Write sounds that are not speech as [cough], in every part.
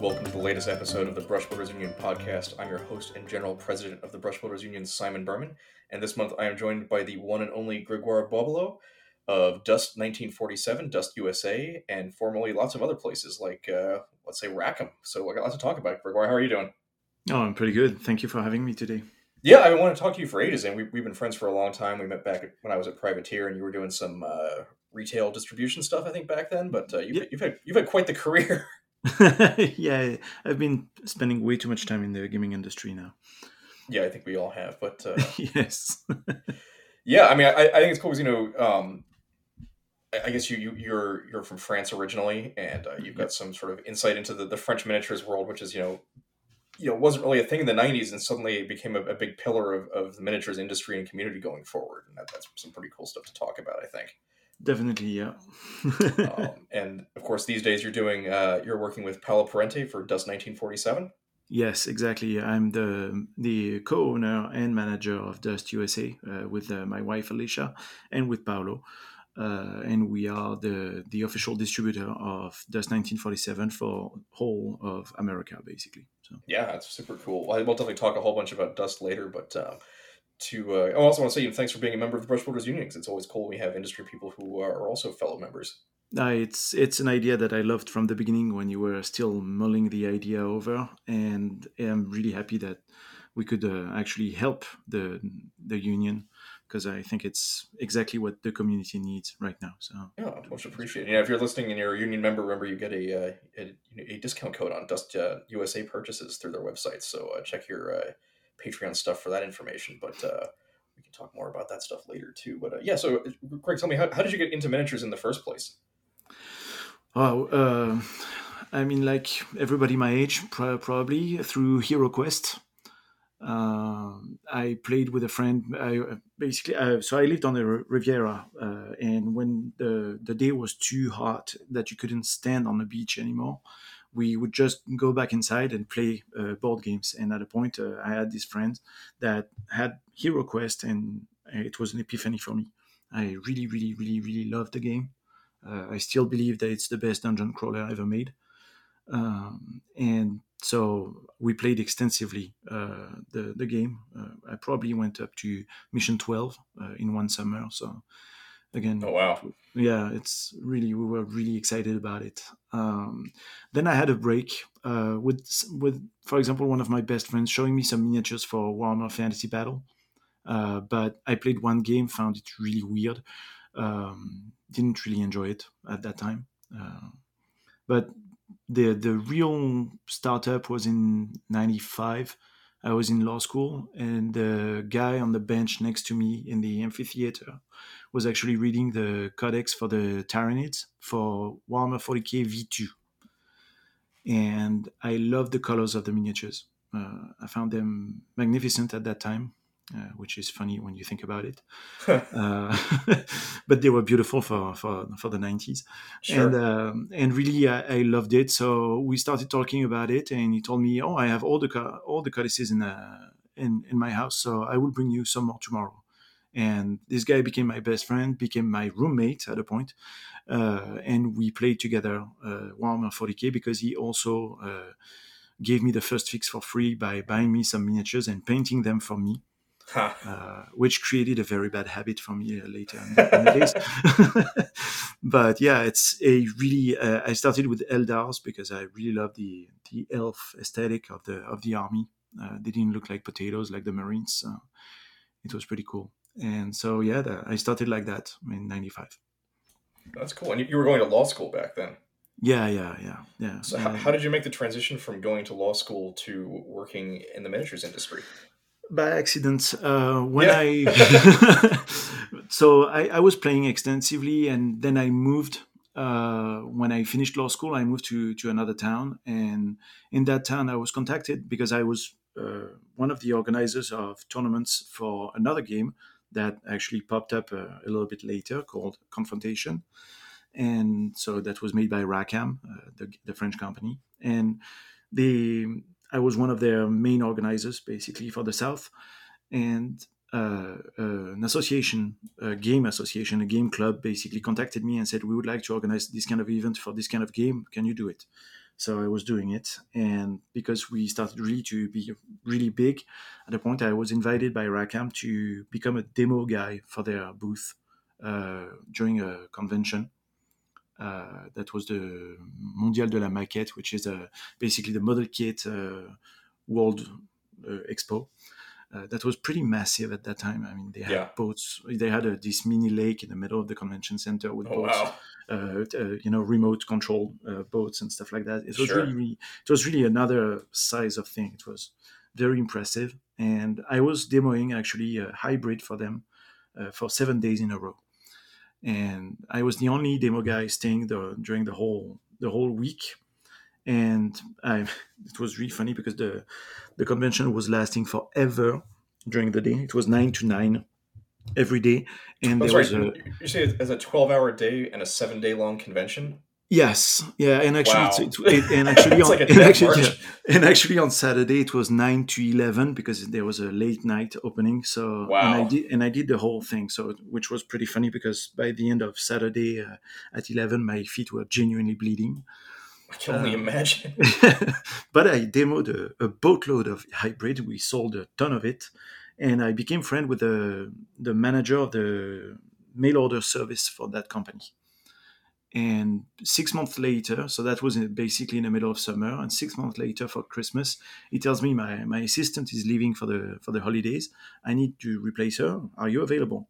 Welcome to the latest episode of the Brush Builders Union podcast. I'm your host and general president of the Brush Builders Union, Simon Berman, and this month I am joined by the one and only Gregoire Bobolo of Dust 1947, Dust USA, and formerly lots of other places like, uh, let's say, Rackham. So I got lots to talk about. Gregoire, how are you doing? Oh, I'm pretty good. Thank you for having me today. Yeah, I want to talk to you for ages, and we, we've been friends for a long time. We met back when I was at Privateer, and you were doing some uh, retail distribution stuff, I think, back then. But uh, you've, Yeah. you've had you've had quite the career. [laughs] [laughs] yeah, I've been spending way too much time in the gaming industry now. yeah, I think we all have. But uh, [laughs] yes. yeah, I mean, I, I think it's cool because you know, um, I I guess you, you you're you're from France originally, and uh, you've got some sort of insight into the, the French miniatures world, which is you know, you know, wasn't really a thing in the '90s, and suddenly it became a, a big pillar of, of the miniatures industry and community going forward, and that, that's some pretty cool stuff to talk about, I think. Definitely, yeah. um, [laughs] and of course, these days you're doing uh, you're working with Paolo Parente for Dust 1947. yes, exactly. I'm the the co-owner and manager of Dust USA uh, with uh, my wife Alicia and with Paolo. Uh, and we are the, the official distributor of Dust 1947 for whole of America, basically. So Yeah, that's super cool. Well, we'll definitely talk a whole bunch about Dust later, but um, to uh, I also want to say you know, thanks for being a member of the Brush Builders Union. 'cause it's always cool when we have industry people who are also fellow members. Uh, it's it's an idea that I loved from the beginning when you were still mulling the idea over, and I'm really happy that we could uh, actually help the the union because I think it's exactly what the community needs right now. So Yeah, much appreciated. Yeah, if you're listening and you're a union member, remember you get a uh, a, a discount code on Dust uh, USA purchases through their website. So uh, check your uh, Patreon stuff for that information. But uh, we can talk more about that stuff later too. But uh, yeah, so Greg, tell me how, how did you get into miniatures in the first place? Oh, uh, I mean, like everybody my age, pro- probably through Hero Quest. Uh, I played with a friend. I uh, basically, uh, so I lived on the Riviera, uh, and when the the day was too hot that you couldn't stand on the beach anymore, we would just go back inside and play uh, board games. And at a point, uh, I had this friend that had Hero Quest, and it was an epiphany for me. I really, really, really, really loved the game. Uh, I still believe that it's the best dungeon crawler ever made. Um, and so we played extensively uh, the the game. Uh, I probably went up to mission twelve uh, in one summer. So again, Oh wow, yeah, it's really we were really excited about it. Um, then I had a break uh, with with, for example, one of my best friends showing me some miniatures for Warhammer Fantasy Battle. Uh, but I played one game, found it really weird. Um, didn't really enjoy it at that time. Uh, but the the real startup was in '95. I was in law school, and the guy on the bench next to me in the amphitheater was actually reading the codex for the Tyranids for Warhammer 40k V2. And I loved the colors of the miniatures. Uh, I found them magnificent at that time, uh, which is funny when you think about it. [laughs] uh, [laughs] but they were beautiful for, for, for the 90s. sure. And, um, and really, I, I loved it. So we started talking about it, and he told me, "Oh, I have all the all the codices in, uh, in in my house, so I will bring you some more tomorrow." And this guy became my best friend, became my roommate at a point, uh, and we played together uh, Warhammer 40k because he also uh, gave me the first fix for free by buying me some miniatures and painting them for me Huh. uh, which created a very bad habit for me uh, later in the, in the days. [laughs] but yeah, it's a really. Uh, I started with Eldars because I really love the the elf aesthetic of the of the army. Uh, they didn't look like potatoes like the Marines. So it was pretty cool. And so yeah, the, I started like that in '95. That's cool. And you, you were going to law school back then. Yeah, yeah, yeah, yeah. So how, how did you make the transition from going to law school to working in the miniatures industry? By accident uh, when Yeah. I [laughs] so I, I was playing extensively and then I moved uh, when I finished law school I moved to to another town. And in that town I was contacted because I was uh, one of the organizers of tournaments for another game that actually popped up uh, a little bit later called Confrontation. And so that was made by Rackham uh, the, the French company. And they I was one of their main organizers, basically for the South, and uh, uh, an association, a game association, a game club, basically contacted me and said, "We would like to organize this kind of event for this kind of game. Can you do it?" So I was doing it, and because we started really to be really big, at a point I was invited by Rackham to become a demo guy for their booth uh, during a convention. Uh, that was the Mondial de la Maquette, which is uh, basically the model kit uh, world uh, expo. Uh, that was pretty massive at that time. I mean, they had Yeah. boats. They had a, this mini lake in the middle of the convention center with Oh boats wow. uh, uh, you know remote control uh, boats and stuff like that. It was Sure. really, really it was really another size of thing. It was very impressive, and I was demoing actually a hybrid for them uh, for seven days in a row, and I was the only demo guy staying the, during the whole the whole week. And I, [laughs] it was really funny because the the convention was lasting forever during the day. It was nine to nine every day, and I'm there sorry. was a You say it as a 12 hour day and a seven day long convention? Yes, yeah, and actually, Wow. it's, it's, it, and [laughs] actually, on, like and, actually yeah, and actually on Saturday it was nine to eleven because there was a late night opening. So and I did and I did the whole thing. So which was pretty funny because by the end of Saturday uh, at eleven, my feet were genuinely bleeding. I can only Um, imagine. [laughs] but I demoed a, a boatload of hybrid. We sold a ton of it, and I became friend with the the manager of the mail order service for that company. And six months later, so that was in, basically in the middle of summer. And six months later, for Christmas, he tells me my, my assistant is leaving for the for the holidays. I need to replace her. Are you available?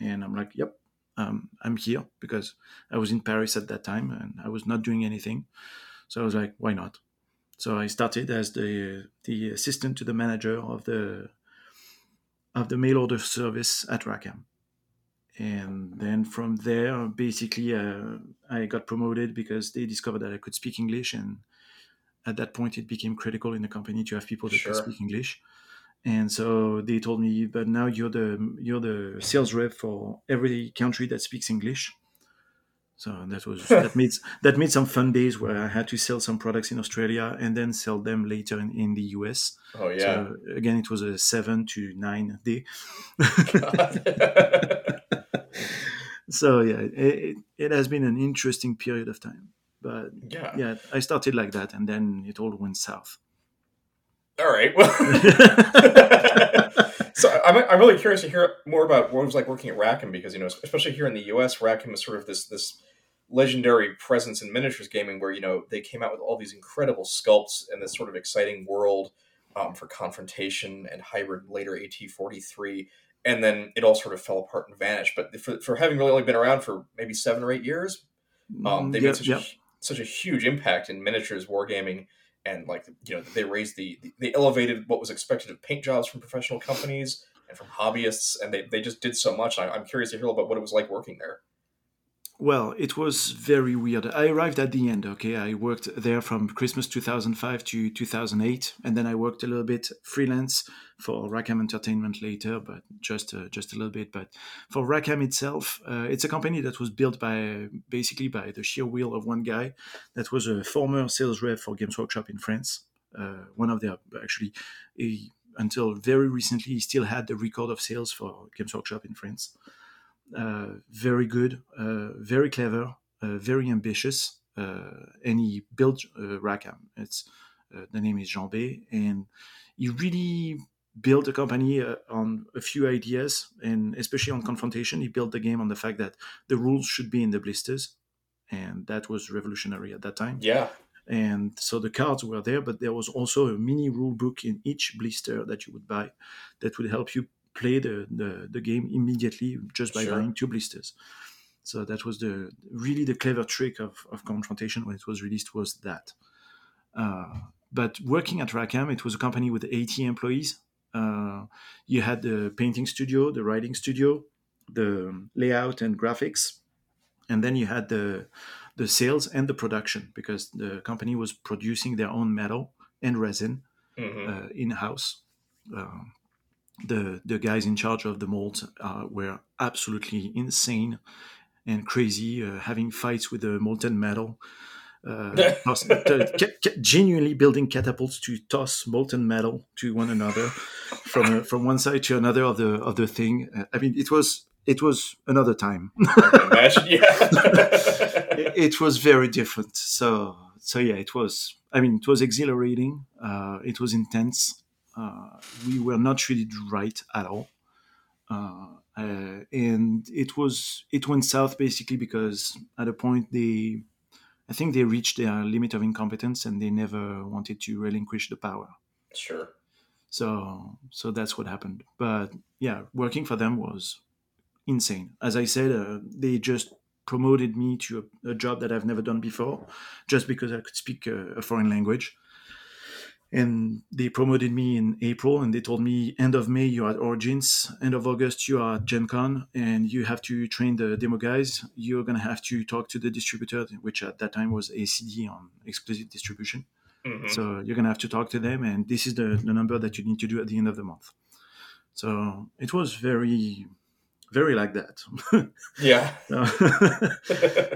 And I'm like, yep, um, I'm here because I was in Paris at that time and I was not doing anything. So I was like, why not? So I started as the the assistant to the manager of the of the mail order service at Rackham. And then from there, basically, uh, I got promoted because they discovered that I could speak English, and at that point, it became critical in the company to have people that Sure. could speak English. And so they told me, "But now you're the you're the sales rep for every country that speaks English." So that was [laughs] that made that made some fun days where I had to sell some products in Australia and then sell them later in, in the US. Oh, yeah. So again, it was a seven to nine day. [laughs] [laughs] so yeah, it, it, has been an interesting period of time. But yeah. yeah, I started like that, and then it all went south. All right. Well, [laughs] so I'm, I'm really curious to hear more about what it was like working at Rackham because you know, especially here in the U.S., Rackham is sort of this this legendary presence in miniatures gaming where you know they came out with all these incredible sculpts and this sort of exciting world um, for confrontation and hybrid later AT43, and then it all sort of fell apart and vanished. But for, for having really only been around for maybe seven or eight years, um, they yeah, made such yeah. a such a huge impact in miniatures wargaming and like you know they raised the they elevated what was expected of paint jobs from professional companies and from hobbyists and they, they just did so much I, i'm curious to hear about what it was like working there Well, it was very weird. I arrived at the end, okay? I worked there from Christmas 2005 to 2008, and then I worked a little bit freelance for Rackham Entertainment later, but just uh, just a little bit. But for Rackham itself, uh, it's a company that was built by basically by the sheer will of one guy that was a former sales rep for Games Workshop in France. Uh, one of their actually, until very recently, he still had the record of sales for Games Workshop in France very good, uh, very clever, uh, very ambitious, uh, and he built uh, Rackham. It's uh, the name is Jean Bey, and he really built a company uh, on a few ideas, and especially on confrontation. He built the game on the fact that the rules should be in the blisters, and that was revolutionary at that time yeah and so the cards were there but there was also a mini rule book in each blister that you would buy that would help you play the, the, the game immediately just by Sure. buying two blisters so that was the really the clever trick of, of confrontation when it was released was that uh, but working at rackham it was a company with 80 employees uh, you had the painting studio the writing studio the layout and graphics and then you had the the sales and the production because the company was producing their own metal and resin hmm uh, in house. Uh, the the guys in charge of the molds uh, were absolutely insane and crazy, uh, having fights with the molten metal. uh, [laughs] toss, ca- ca- genuinely building catapults to toss molten metal to one another from a, from one side to another of the of the thing. Uh, I mean, it was it was another time. [laughs] Imagine, yeah. it, it was very different. So so yeah, it was. I mean, it was exhilarating. Uh, it was intense. Uh, we were not treated right at all. Uh, uh, and it was it went south basically because at a point they I think they reached their limit of incompetence and they never wanted to relinquish the power. Sure. So so that's what happened. But yeah, working for them was insane. As I said, uh, they just promoted me to a, a, job that I've never done before, just because I could speak a, a foreign language and they promoted me in April and they told me end of May you're at Origins, end of August you are at Gen Con and you have to train the demo guys. You're gonna have to talk to the distributor, which at that time was ACD on exclusive distribution. Mm-hmm. So you're gonna have to talk to them and this is the, the number that you need to do at the end of the month. So it was very very like that. [laughs] yeah. [laughs]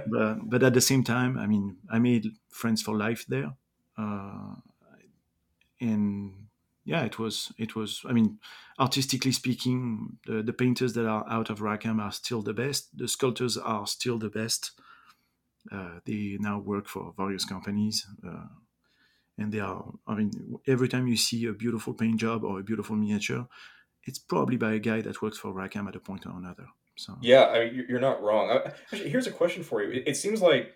but but at the same time, I mean I made friends for life there. Uh, and yeah, it was it was. I mean, artistically speaking, the, the painters that are out of Rackham are still the best. The sculptors are still the best. Uh, they now work for various companies, uh, and they are. I mean, every time you see a beautiful paint job or a beautiful miniature, it's probably by a guy that works for Rackham at a point or another. So yeah, I mean, you're not wrong. Actually, here's a question for you. It seems like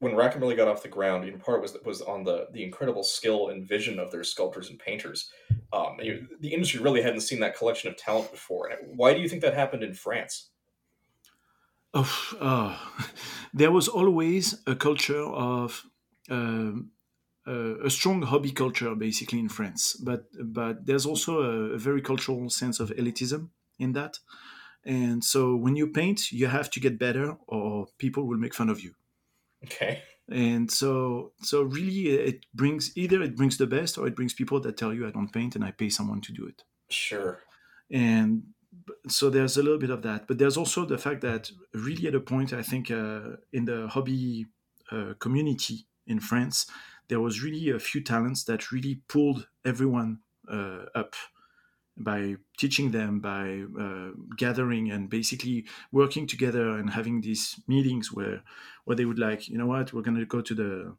when Rackham really got off the ground, in part was was on the the incredible skill and vision of their sculptors and painters. Um, you, the industry really hadn't seen that collection of talent before. Why do you think that happened in France? Oh, uh, [laughs] there was always a culture of uh, uh, a strong hobby culture, basically in France. But but there's also a, a very cultural sense of elitism in that. And so when you paint, you have to get better, or people will make fun of you. Okay. And so, so really, it brings either it brings the best, or it brings people that tell you I don't paint and I pay someone to do it. Sure. And so there's a little bit of that, but there's also the fact that really at a point, I think uh, in the hobby uh, community in France, there was really a few talents that really pulled everyone uh, up by teaching them, by uh, gathering and basically working together and having these meetings where where they would like, you know what, we're going to go to the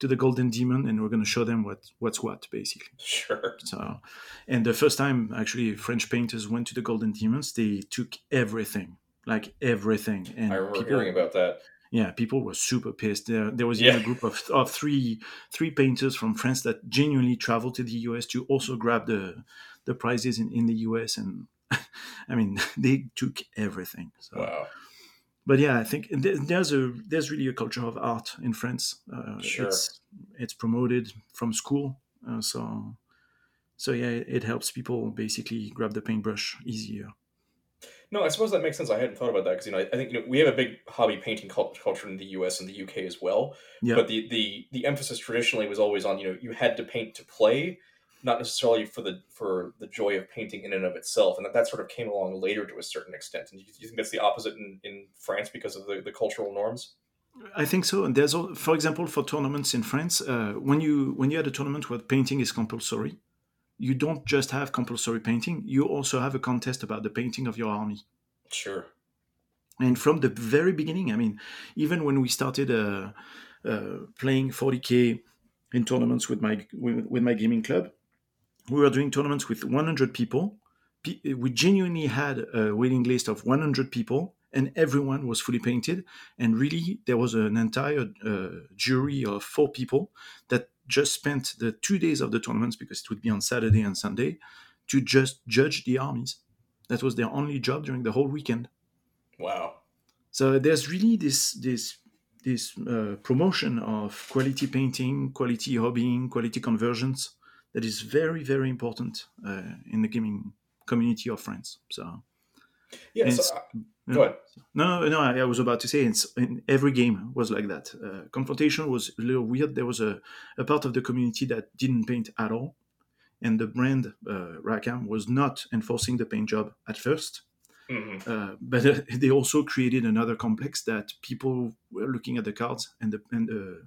to the golden demon and we're going to show them what what's what basically. Sure. So and the first time actually french painters went to the golden demons they took everything like everything. And i remember people, hearing about that. Yeah people were super pissed. There, there was yeah. a group of, of three three painters from france that genuinely traveled to the us to also grab the the prizes in, in the US, and [laughs] I mean [laughs] they took everything. So. Wow. But yeah, I think there's a there's really a culture of art in France. Uh, sure. It's, it's promoted from school, uh, so so yeah, it helps people basically grab the paintbrush easier. No, I suppose that makes sense. I hadn't thought about that because you know I think you know we have a big hobby painting culture in the U.S. and the U.K. as well. Yeah. But the the the emphasis traditionally was always on you know you had to paint to play, not necessarily for the for the joy of painting in and of itself, and that, that sort of came along later to a certain extent. And you, you think that's the opposite in, in France because of the, the cultural norms? I think so. And there's, for example, for tournaments in France, uh, when you when you had a tournament where painting is compulsory, you don't just have compulsory painting. You also have a contest about the painting of your army. Sure. And from the very beginning, I mean, even when we started uh, uh, playing 40k in tournaments with my with, with my gaming club, we were doing tournaments with 100 people. We genuinely had a waiting list of 100 people, and everyone was fully painted. And really, there was an entire uh, jury of four people that just spent the two days of the tournaments, because it would be on Saturday and Sunday, to just judge the armies. That was their only job during the whole weekend. Wow. So there's really this this this uh, promotion of quality painting, quality hobbying, quality conversions that is very very important uh, in the gaming community of France. So yeah, so, uh, go ahead. No, no, I, I, was about to say it's in every game was like that. Uh, confrontation was a little weird. There was a, a part of the community that didn't paint at all, and the brand uh, Rackham was not enforcing the paint job at first. Mhm. Uh, but uh, [laughs] they also created another complex that people were looking at the cards and the and the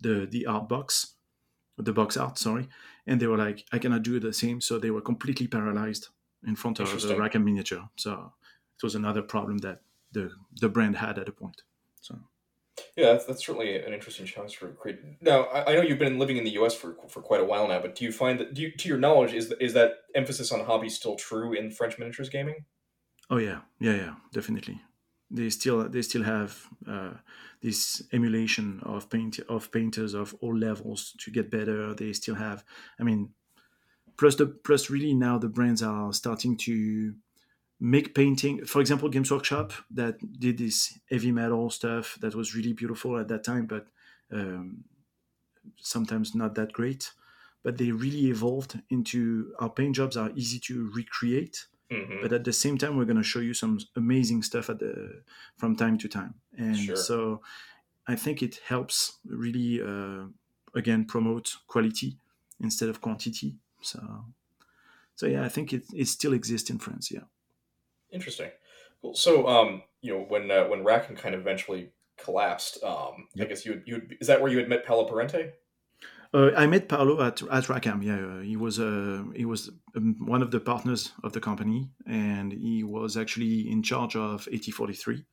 the, the art box, the box art, sorry, and they were like, I cannot do the same. So they were completely paralyzed in front of the Interesting. Rackham miniature. So it was another problem that the the brand had at a point. So Yeah, that's, that's certainly an interesting challenge for create. Now, I, I know you've been living in the U.S. for for quite a while now, but do you find that, do you, to your knowledge, is is that emphasis on hobby still true in French miniatures gaming? Oh yeah, yeah, yeah, definitely. They still they still have uh, this emulation of paint of painters of all levels to get better. They still have, I mean, plus the plus really now the brands are starting to make painting. For example, Games Workshop that did this heavy metal stuff that was really beautiful at that time, but um, sometimes not that great. But they really evolved into our paint jobs are easy to recreate hmm but at the same time we're going to show you some amazing stuff at the from time to time and Sure. so i think it helps really uh, again promote quality instead of quantity so so yeah i think it, it still exists in france yeah Interesting. Cool. So, um, you know, when uh, when Rackham kind of eventually collapsed, um, I guess you would, you would, is that where you had met Paolo Parente? Uh, I met Paolo at at Rackham. Yeah, uh, he was uh, he was um, one of the partners of the company, and he was actually in charge of AT43.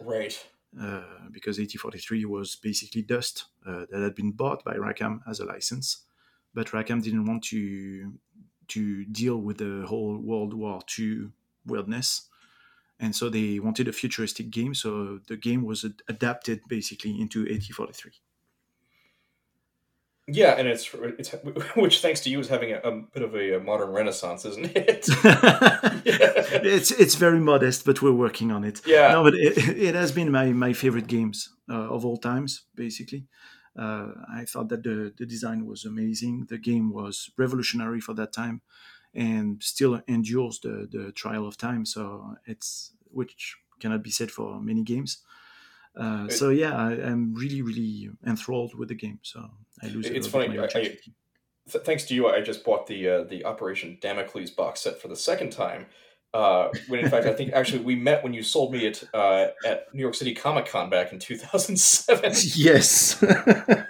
Right. uh, because AT43 was basically dust uh, that had been bought by Rackham as a license, but Rackham didn't want to to deal with the whole World War II weirdness, and so they wanted a futuristic game. So the game was ad- adapted basically into AT43. Yeah, and it's it's [laughs] which thanks to you is having a, a bit of a, modern renaissance, isn't it? [laughs] it's it's very modest, but we're working on it. Yeah. No, but it, it has been my my favorite games uh, of all times. Basically, uh, I thought that the the design was amazing. The game was revolutionary for that time, and still endures the the trial of time. So it's which cannot be said for many games. Uh, so yeah, I, I'm really really enthralled with the game. So I lose. a It's funny, I- I- Th- thanks to you, I just bought the uh, the Operation Damocles box set for the second time. Uh, when in fact, I think actually we met when you sold me it uh, at New York City Comic Con back in 2007. [laughs] yes. back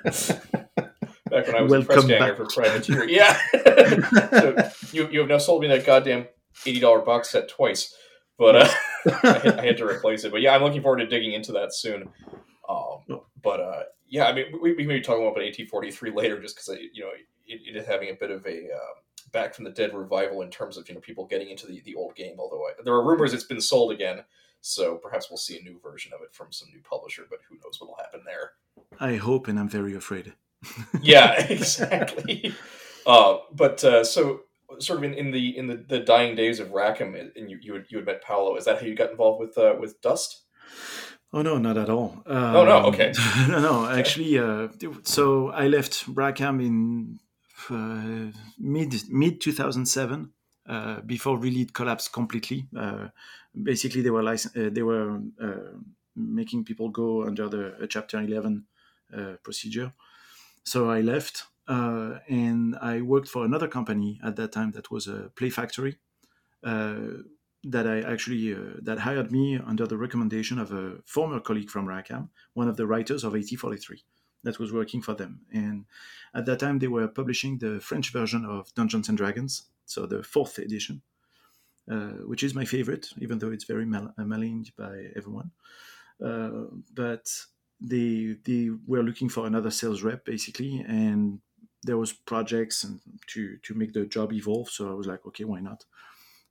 when I was a Welcome press ganger for Privateer. Yeah. [laughs] so you, you have now sold me that goddamn eighty dollar box set twice, but uh, I, had, I had to replace it. But yeah, I'm looking forward to digging into that soon. Um, but uh, yeah, I mean, we, we may be talking about AT43 later, just because you know it, it is having a bit of a uh, back from the dead revival in terms of you know people getting into the, the old game. Although I, there are rumors it's been sold again, so perhaps we'll see a new version of it from some new publisher. But who knows what'll happen there? I hope, and I'm very afraid. [laughs] yeah, [laughs] exactly. Uh, but uh, so, sort of in, in the in the, the dying days of Rackham, and you you had, you had met Paolo. Is that how you got involved with uh, with Dust? Oh no, not at all. Um, Oh, no, okay. [laughs] no, no. Actually, uh, so I left Rackham in uh, mid mid two thousand seven. Uh, before really it collapsed completely. Uh, basically, they were lic- uh, they were uh, making people go under the uh, Chapter Eleven uh, procedure. So I left, uh, and I worked for another company at that time that was a Play Factory. Uh, that I actually uh, that hired me under the recommendation of a former colleague from Rackham, one of the writers of AT43 that was working for them. And at that time, they were publishing the French version of Dungeons and Dragons, so the fourth edition, uh, which is my favorite, even though it's very mal- maligned by everyone. Uh, but they they were looking for another sales rep basically, and there was projects and to to make the job evolve. So I was like, okay, why not?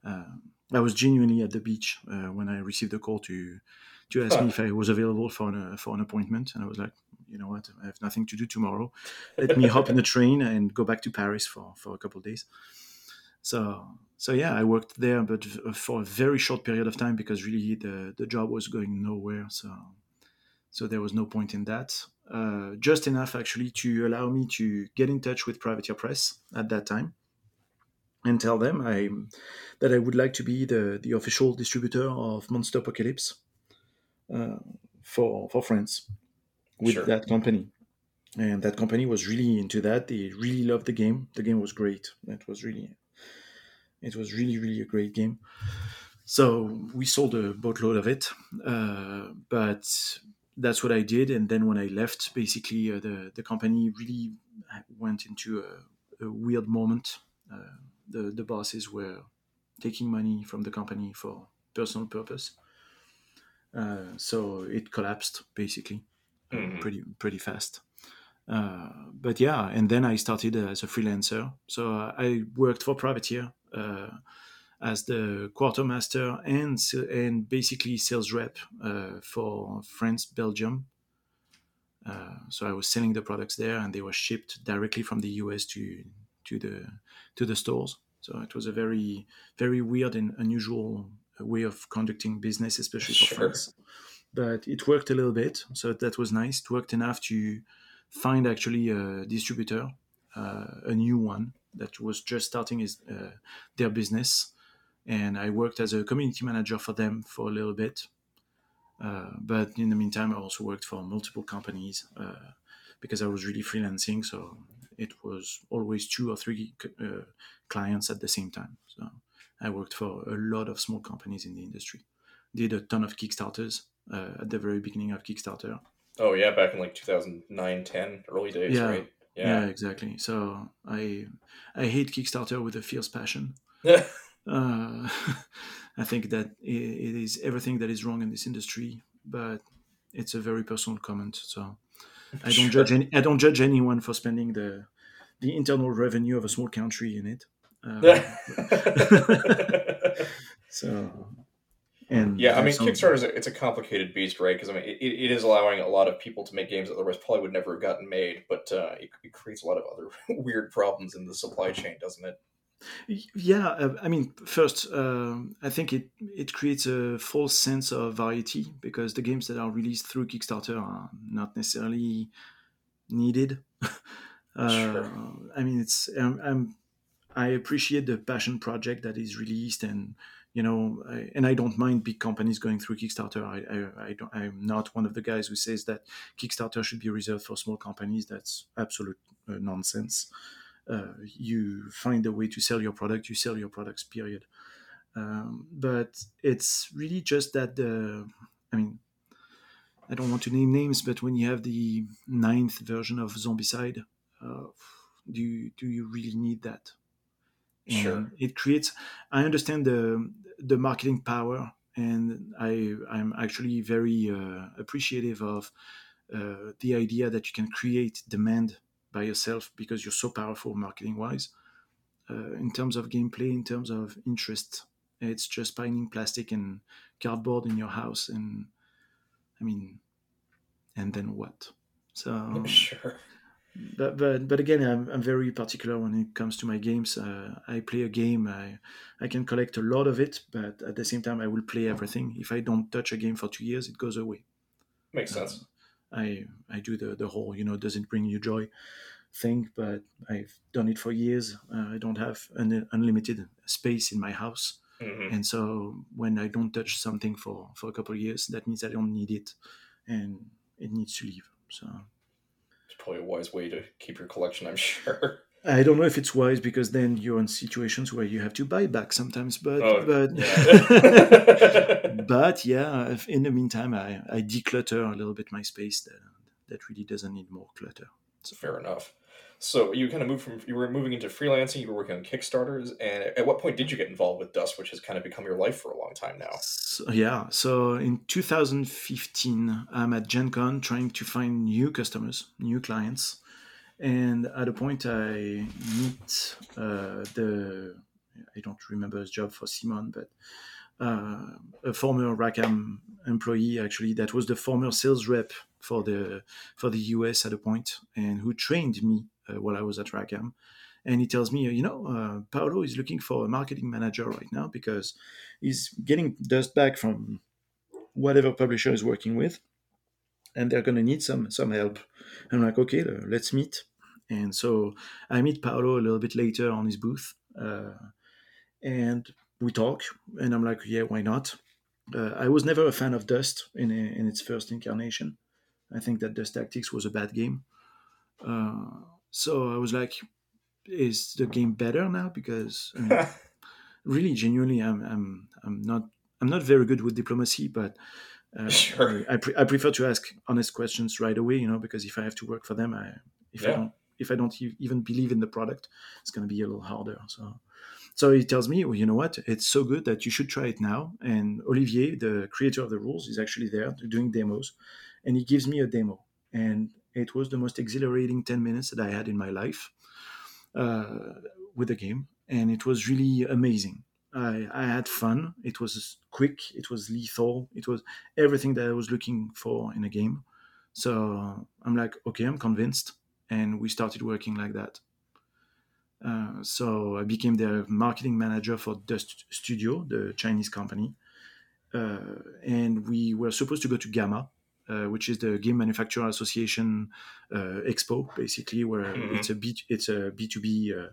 Uh, I was genuinely at the beach uh, when I received a call to to ask me if I was available for an, uh, for an appointment, and I was like, you know what, I have nothing to do tomorrow. Let me hop in the [laughs] train and go back to Paris for for a couple of days. So so yeah, I worked there, but for a very short period of time because really the the job was going nowhere. So so there was no point in that. Uh, just enough actually to allow me to get in touch with Privateer Press at that time and tell them I that I would like to be the the official distributor of Monsterpocalypse uh, for for France with Sure. that company. And that company was really into that. They really loved the game. The game was great. It was really, it was really, really a great game. so we sold a boatload of it, uh, but that's what I did. And then when I left, basically uh, the the company really went into a, a weird moment. Uh, the the bosses were taking money from the company for personal purpose, uh, so it collapsed basically Mhm. pretty pretty fast. Uh, but yeah, and then I started as a freelancer. So uh, I worked for Privateer uh, as the quartermaster and and basically sales rep uh, for France, Belgium. Uh, so I was selling the products there, and they were shipped directly from the US to to the to the stores. So it was a very very weird and unusual way of conducting business, especially for Sure. France. But it worked a little bit, so that was nice. It worked enough to find actually a distributor, uh, a new one that was just starting his, uh, their business, and I worked as a community manager for them for a little bit. Uh, but in the meantime, I also worked for multiple companies uh, because I was really freelancing. So it was always two or three uh, clients at the same time. So I worked for a lot of small companies in the industry. Did a ton of Kickstarters uh, at the very beginning of Kickstarter. Oh yeah, back in like 2009, 10, early days, Yeah. right? Yeah. Yeah. exactly. So I I hate Kickstarter with a fierce passion. [laughs] Uh, [laughs] I think that it is everything that is wrong in this industry, but it's a very personal comment. So I don't judge any, I don't judge anyone for spending the the internal revenue of a small country in it. Uh, [laughs] [laughs] so and yeah, I mean, Kickstarter is a, it's a complicated beast, right? Because I mean, it, it is allowing a lot of people to make games that otherwise probably would never have gotten made, but uh, it, it creates a lot of other weird problems in the supply chain, doesn't it? Yeah, uh, I mean, first, um I think it it creates a false sense of variety because the games that are released through Kickstarter are not necessarily needed. [laughs] uh, Sure. I mean, it's um, I'm, I appreciate the passion project that is released, and you know, I, and I don't mind big companies going through Kickstarter. I, I, I don't, I'm not one of the guys who says that Kickstarter should be reserved for small companies. That's absolute uh, nonsense uh, you find a way to sell your product, you sell your products, period. Um, but it's really just that the, I mean, I don't want to name names, but when you have the ninth version of Zombicide, uh, do you, do you really need that? And Sure. It creates. I understand the the marketing power, and I I'm actually very uh, appreciative of uh, the idea that you can create demand by yourself because you're so powerful marketing wise. Uh, in terms of gameplay, in terms of interest, it's just piling plastic and cardboard in your house, and I mean, and then what? So, [laughs] Sure. but but, but again, I'm, I'm very particular when it comes to my games. Uh, I play a game, I I can collect a lot of it, but at the same time, I will play everything. If I don't touch a game for two years, it goes away. Makes Uh, sense. I I do the the whole you know does it bring you joy thing, but I've done it for years. Uh, I don't have an unlimited space in my house, hmm and so when I don't touch something for for a couple of years, that means I don't need it, and it needs to leave. So It's probably a wise way to keep your collection, I'm [laughs] sure. I don't know if it's wise because then you're in situations where you have to buy back sometimes, but Oh, but yeah. [laughs] but yeah, in the meantime, I, I declutter a little bit my space that that really doesn't need more clutter. Fair enough. So you kind of moved from you were moving into freelancing. You were working on Kickstarters, and at what point did you get involved with Dust, which has kind of become your life for a long time now? So, yeah, so in 2015, I'm at Gen Con trying to find new customers, new clients. And at a point, I meet uh, the, I don't remember his job for Simon, but uh, a former Rackham employee, actually, that was the former sales rep for the for the US at a point, and who trained me uh, while I was at Rackham. And he tells me, you know, uh, Paolo is looking for a marketing manager right now because he's getting dust back from whatever publisher is working with, and they're going to need some some help. I'm like, okay, uh, let's meet. And so I meet Paolo a little bit later on his booth, uh, and we talk. And I'm like, yeah, why not? Uh, I was never a fan of Dust in in its first incarnation. I think that Dust Tactics was a bad game. Uh, so I was like, is the game better now? Because I mean, [laughs] really genuinely, I'm I'm I'm not I'm not very good with diplomacy, but uh, Sure. I, pre- I prefer to ask honest questions right away, you know, because if I have to work for them, I if I don't if I don't even believe in the product, it's going to be a little harder. So, so he tells me, well, you know what, it's so good that you should try it now. And Olivier, the creator of the rules, is actually there doing demos, and he gives me a demo, and it was the most exhilarating ten minutes that I had in my life uh, with the game, and it was really amazing. I, I had fun. It was quick. It was lethal. It was everything that I was looking for in a game. So I'm like, okay, I'm convinced, and we started working like that. Uh, so I became the marketing manager for Dust Studio, the Chinese company, uh, and we were supposed to go to GAMA, uh, which is the Game Manufacturer Association uh, Expo, basically, where Mhm. it's a B it's a B two B uh,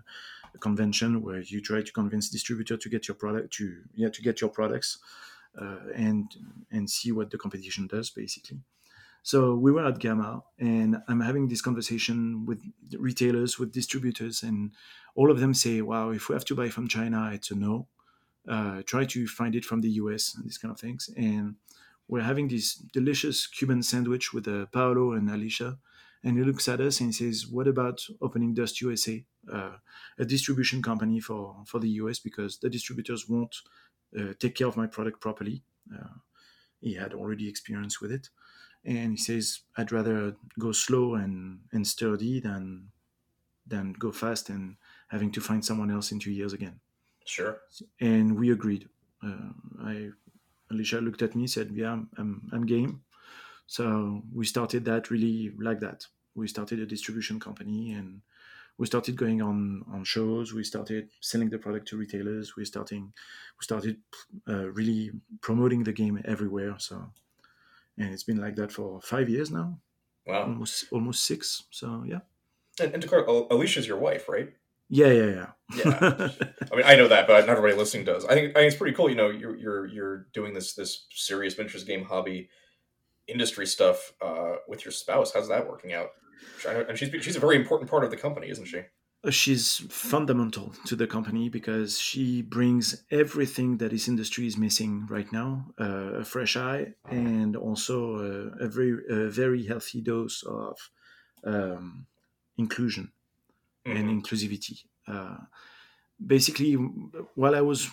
convention where you try to convince distributor to get your product to yeah to get your products uh, and and see what the competition does basically. So we were at GAMA, and I'm having this conversation with retailers, with distributors, and all of them say, "Wow, if we have to buy from China, it's a no. Uh, try to find it from the US and these kind of things." And we're having this delicious Cuban sandwich with uh, Paolo and Alicia, and he looks at us and he says, "What about opening Dust USA, uh, a distribution company for for the US because the distributors won't uh, take care of my product properly." Uh, he had already experience with it and he says i'd rather go slow and, and sturdy than than go fast and having to find someone else in two years again. Sure. and we agreed. Uh, i alicia looked at me said yeah I'm, I'm, I'm game. So we started that really like that. We started a distribution company and we started going on on shows. We started selling the product to retailers. We starting we started uh, really promoting the game everywhere. So and it's been like that for five years now Wow. almost almost six so yeah And, and to clarify, Alicia's your wife, right? yeah yeah yeah Yeah. I mean, I know that, but not everybody listening does. I think I think it's pretty cool. You know, you're you're you're doing this this serious miniatures game hobby industry stuff uh, with your spouse. How's that working out? And she's she's a very important part of the company, isn't she? She's fundamental to the company because she brings everything that this industry is missing right now uh, a fresh eye and also uh, a very a very healthy dose of um, inclusion and Mhm. inclusivity. Uh, basically, while I was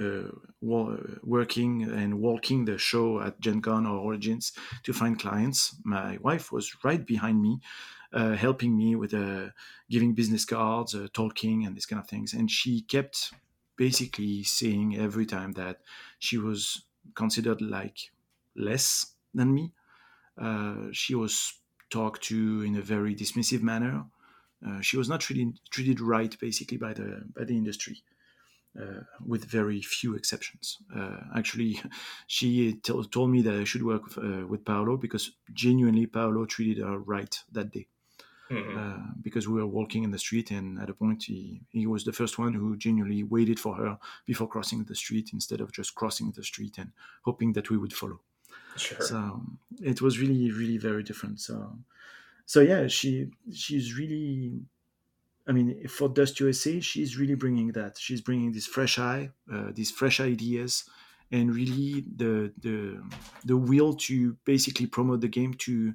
uh, working and walking the show at Gen Con or Origins to find clients, my wife was right behind me, uh, helping me with uh, giving business cards, uh, talking, and these kind of things. And she kept basically saying every time that she was considered like less than me. Uh, she was talked to in a very dismissive manner. Uh, she was not treated treated right, basically, by the by the industry, uh, with very few exceptions. Uh, actually, [laughs] she t- told me that I should work uh, with Paolo because genuinely Paolo treated her right that day. Mhm. Uh, because we were walking in the street, and at a point he, he was the first one who genuinely waited for her before crossing the street instead of just crossing the street and hoping that we would follow. Sure. So it was really, really very different. So, so yeah, she she's really. I mean, for Dust USA, she's really bringing that. She's bringing this fresh eye, uh, these fresh ideas, and really the the the will to basically promote the game to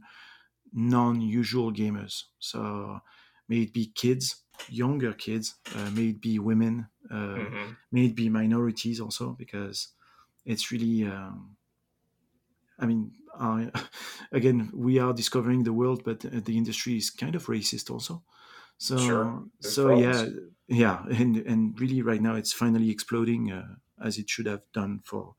non-usual gamers. So, may it be kids, younger kids, uh, may it be women, uh, Mhm. may it be minorities also, because it's really. Um, I mean, uh, [laughs] again, we are discovering the world, but uh, the industry is kind of racist also. So, Sure. So yeah, yeah, and and really, right now, it's finally exploding uh, as it should have done for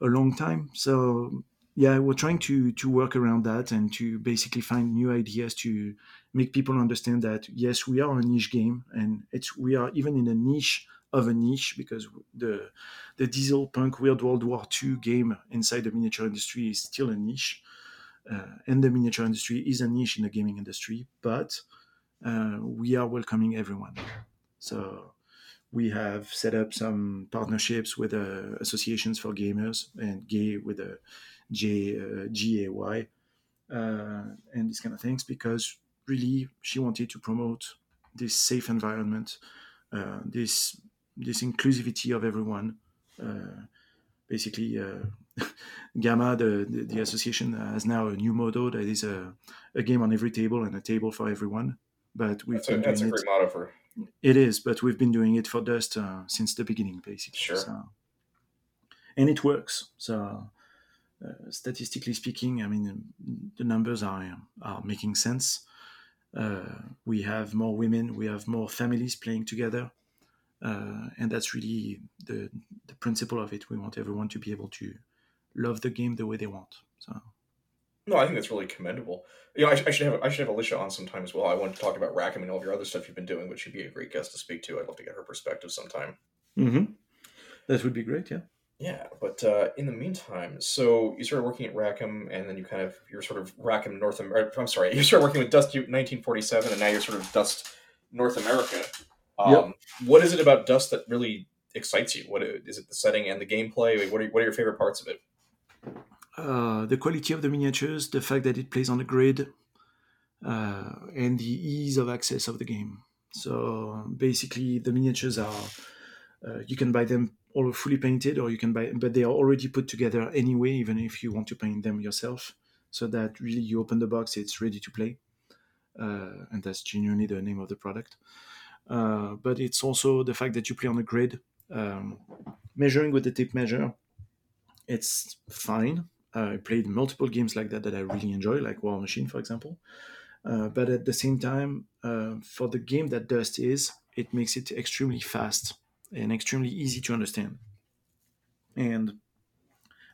a long time. So, yeah, we're trying to to work around that and to basically find new ideas to make people understand that yes, we are a niche game, and it's we are even in a niche of a niche because the the diesel punk weird world war ii game inside the miniature industry is still a niche. Uh, and the miniature industry is a niche in the gaming industry but uh, we are welcoming everyone. So we have set up some partnerships with uh, associations for gamers and gay with a J, uh, GAY uh, and these kind of things because really she wanted to promote this safe environment uh, this this inclusivity of everyone. Uh, basically, uh, [laughs] GAMA, the, the, the association, has now a new motto that is a, a game on every table and a table for everyone. But we've That's been a, that's a doing great it. motto for It is, but we've been doing it for Dust uh, since the beginning, basically. Sure. So, and it works. So, uh, statistically speaking, I mean, the numbers are are making sense. Uh, we have more women, we have more families playing together, uh, and that's really the the principle of it. We want everyone to be able to love the game the way they want. So, No, I think that's really commendable. You know, I, I should have I should have Alicia on sometime as well. I want to talk about Rackham and all of your other stuff you've been doing, but she'd be a great guest to speak to. I'd love to get her perspective sometime. Mm-hmm. that would be great. Yeah. Yeah, but uh, in the meantime, so you started working at Rackham, and then you kind of you're sort of Rackham North America. I'm sorry, [laughs] you started working with Dust 1947, and now you're sort of Dust North America. Um, Yep. What is it about Dust that really excites you? What is it? The setting and the gameplay? What are what are your favorite parts of it? uh, the quality of the miniatures, the fact that it plays on a grid, uh, and the ease of access of the game. So basically, the miniatures are uh, you can buy them all fully painted, or you can buy, but they are already put together anyway, even if you want to paint them yourself. So that really you open the box, it's ready to play, uh, and that's genuinely the name of the product. Uh, but it's also the fact that you play on a grid, um, measuring with the tape measure. It's fine. Uh, I played multiple games like that that I really enjoy, like Warmachine, for example. Uh, but at the same time, uh, for the game that Dust is, it makes it extremely fast and extremely easy to understand. And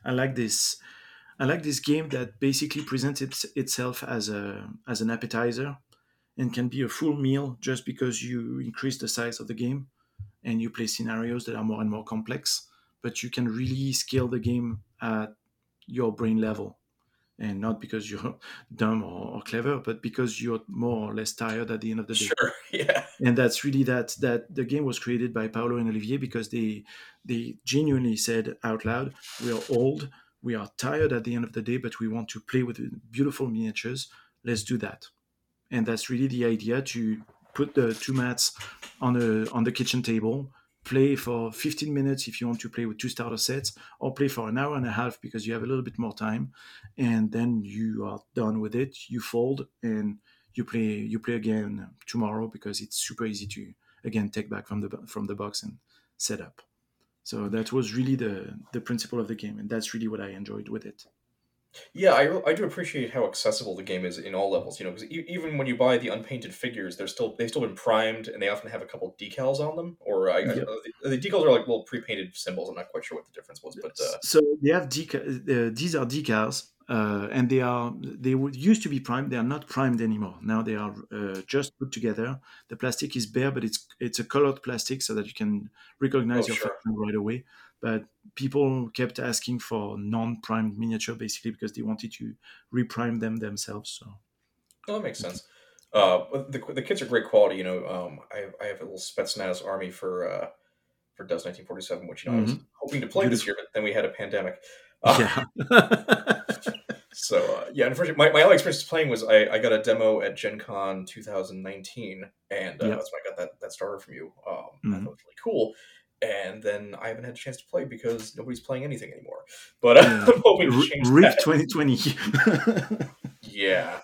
I like this. I like this game that basically presents its, itself as a as an appetizer and can be a full meal just because you increase the size of the game and you play scenarios that are more and more complex. But you can really scale the game at your brain level. And not because you're [laughs] dumb or, or, clever but because you're more or less tired at the end of the day. Sure, [laughs] yeah, and that's really that that the game was created by Paolo and Olivier because they they genuinely said out loud we are old we are tired at the end of the day but we want to play with beautiful miniatures. Let's do that and that's really the idea to put the two mats on a on the kitchen table play for 15 minutes if you want to play with two starter sets or play for an hour and a half because you have a little bit more time. And then you are done with it you fold and you play you play again tomorrow because it's super easy to again take back from the from the box and set up. So that was really the the principle of the game and that's really what i enjoyed with it yeah. I, I do appreciate how accessible the game is in all levels. You know, because even when you buy the unpainted figures, they're still they've still been primed, and they often have a couple decals on them. Or I, Yep. I, the decals are like little pre-painted symbols. I'm not quite sure what the difference was, but uh, so they have decals. uh, these are decals uh, and they are they would used to be primed they are not primed anymore now they are uh, just put together the plastic is bare but it's it's a colored plastic so that you can recognize Oh, your sure. right away but people kept asking for non-primed miniature basically because they wanted to reprime them themselves so No, that makes sense. Uh, the the kits are great quality. You know, um, I I have a little Spetsnaz army for uh, for Dust 1947, which you know I was hoping to play this year, but then we had a pandemic. [laughs] Uh, yeah [laughs] So uh, yeah, unfortunately, my, my only experience playing was I, I got a demo at Gen Con 2019, and uh, Yeah. that's when I got that that starter from you. Um, I Mhm. thought it was really cool. And then I haven't had a chance to play because nobody's playing anything anymore. But uh. I'm hoping to change RIP that. 2020 [laughs] Yeah.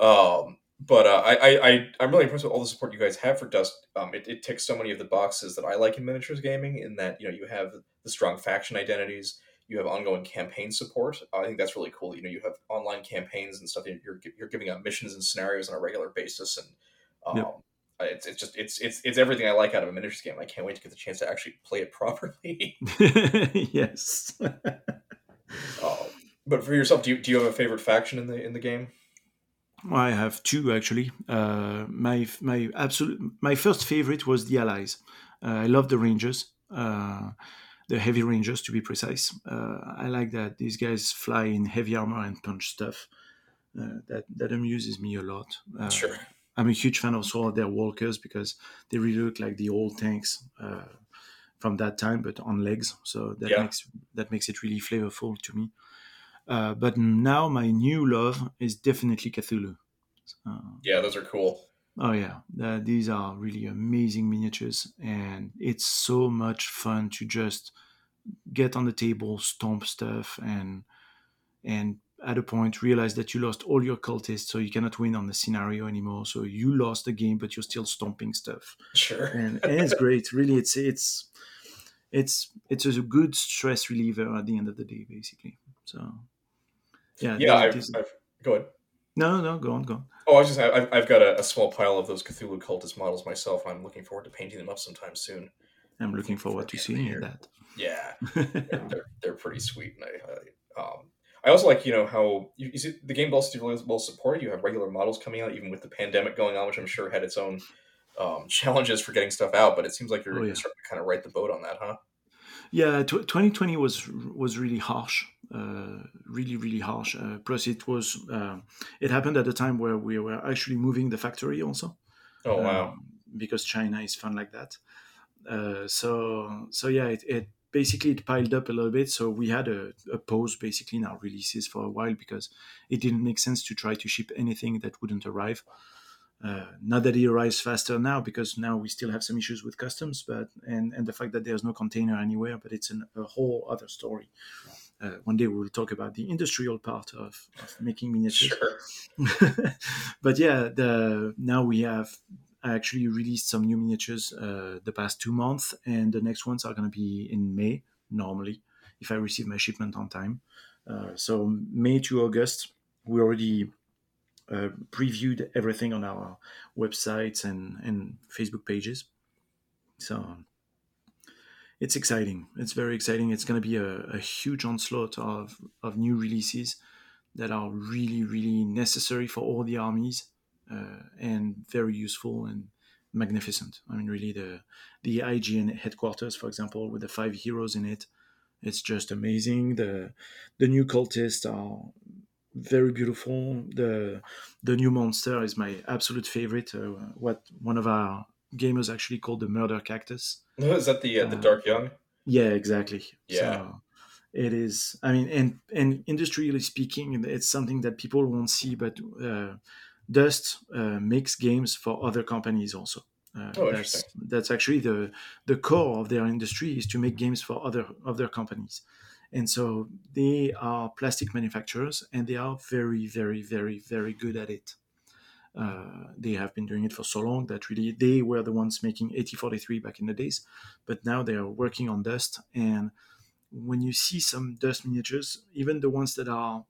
Um, but uh, I, I, I, I'm really impressed with all the support you guys have for Dust. Um, it, it ticks so many of the boxes that I like in miniatures gaming. In that you know you have the strong faction identities, you have ongoing campaign support. I think that's really cool. You know you have online campaigns and stuff. You're you're giving out missions and scenarios on a regular basis, and um, it's it's just it's it's it's everything I like out of a miniatures game. I can't wait to get the chance to actually play it [laughs] properly. [laughs] yes [laughs] um, but for yourself, do you do you have a favorite faction in the in the game? I have two actually. Uh, my my absolute my first favorite was the Allies. Uh, I love the Rangers, uh, the heavy Rangers to be precise. Uh, I like that these guys fly in heavy armor and punch stuff. Uh, that that amuses me a lot. Uh, Sure. I'm a huge fan also of their walkers because they really look like the old tanks uh, from that time, but on legs. So that Yeah. makes that makes it really flavorful to me. Uh, but now my new love is definitely Cthulhu. Yeah, those are cool. Oh yeah, uh, these are really amazing miniatures, and it's so much fun to just get on the table, stomp stuff, and and at a point realize that you lost all your cultists, so you cannot win on the scenario anymore. So you lost the game, but you're still stomping stuff. Sure, and, [laughs] and it's great. Really, it's it's it's it's a good stress reliever at the end of the day, basically. So yeah, yeah. I've, I've, go ahead. No, no, go on, go on. Oh, I was just I've, I've got a, a, small pile of those Cthulhu cultist models myself. I'm looking forward to painting them up sometime soon. I'm looking forward to seeing that. Yeah, [laughs] they're, they're pretty sweet, and I, I um I also like you know how you, you see the game well well supported. You have regular models coming out even with the pandemic going on, which I'm sure had its own um, [laughs] challenges for getting stuff out. But it seems like you're oh, yeah. starting to kind of right the boat on that, huh? Yeah, t- 2020 was was really harsh, really really harsh. Uh, plus, it was uh, it happened at a time where we were actually moving the factory also. Oh wow! Um, because China is fun like that. Uh, so so yeah, it, it, basically it piled up a little bit. So we had a, a, pause basically in our releases for a while because it didn't make sense to try to ship anything that wouldn't arrive. Uh, not that it arrives faster now because now we still have some issues with customs, but and and the fact that there's no container anywhere, but it's an, a whole other story. Uh, one day we will talk about the industrial part of, of making miniatures. Sure. [laughs] but yeah, the now we have actually released some new miniatures uh, the past two months, and the next ones are going to be in May normally if I receive my shipment on time. Uh, so May to August, we already uh, previewed everything on our websites and, and Facebook pages. So it's exciting. It's very exciting. It's going to be a, a, huge onslaught of, of new releases that are really, really necessary for all the armies uh, and very useful and magnificent. I mean, really, the the IGN headquarters, for example, with the five heroes in it, it's just amazing. The the new cultists are very beautiful. The the new monster is my absolute favorite. Uh, what one of our gamers actually called the murder cactus. is that the uh, the uh, dark young? Yeah, exactly. Yeah. So it is. I mean, and and industrially speaking, it's something that people won't see, but uh, Dust uh, makes games for other companies also. Uh, oh, that's that's actually the the core of their industry is to make games for other other companies. And so they are plastic manufacturers and they are very, very, very, very good at it. Uh, they have been doing it for so long that really they were the ones making AT43 back in the days, but now they are working on Dust. And when you see some Dust miniatures, even the ones that are